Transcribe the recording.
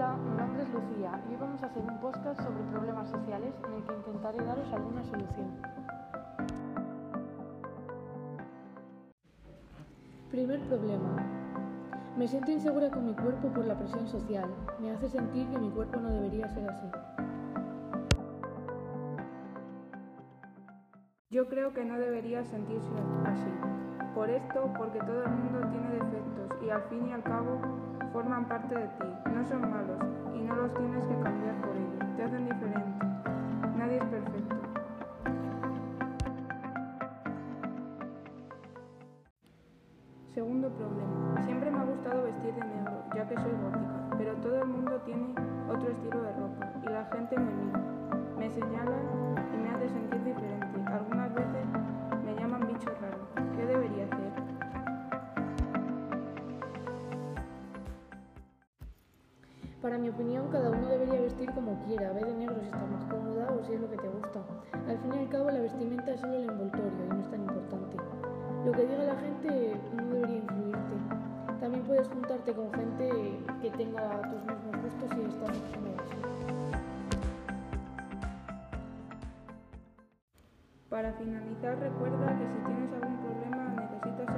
Hola, mi nombre es Lucía y hoy vamos a hacer un podcast sobre problemas sociales en el que intentaré daros alguna solución. Primer problema. Me siento insegura con mi cuerpo por la presión social. Me hace sentir que mi cuerpo no debería ser así. Yo creo que no debería sentirse así. Por esto, porque todo el mundo tiene defectos y al fin y al cabo forman parte de ti. No son malos y no los tienes que cambiar por ello. Te hacen diferente. Nadie es perfecto. Segundo problema. Siempre me ha gustado vestir de negro, ya que soy gótica, Para mi opinión, cada uno debería vestir como quiera, ve de negro si está más cómoda o si es lo que te gusta. Al fin y al cabo, la vestimenta es solo el envoltorio y no es tan importante. Lo que diga la gente no debería influirte. También puedes juntarte con gente que tenga tus mismos gustos y estar más. Para finalizar, recuerda que si tienes algún problema necesitas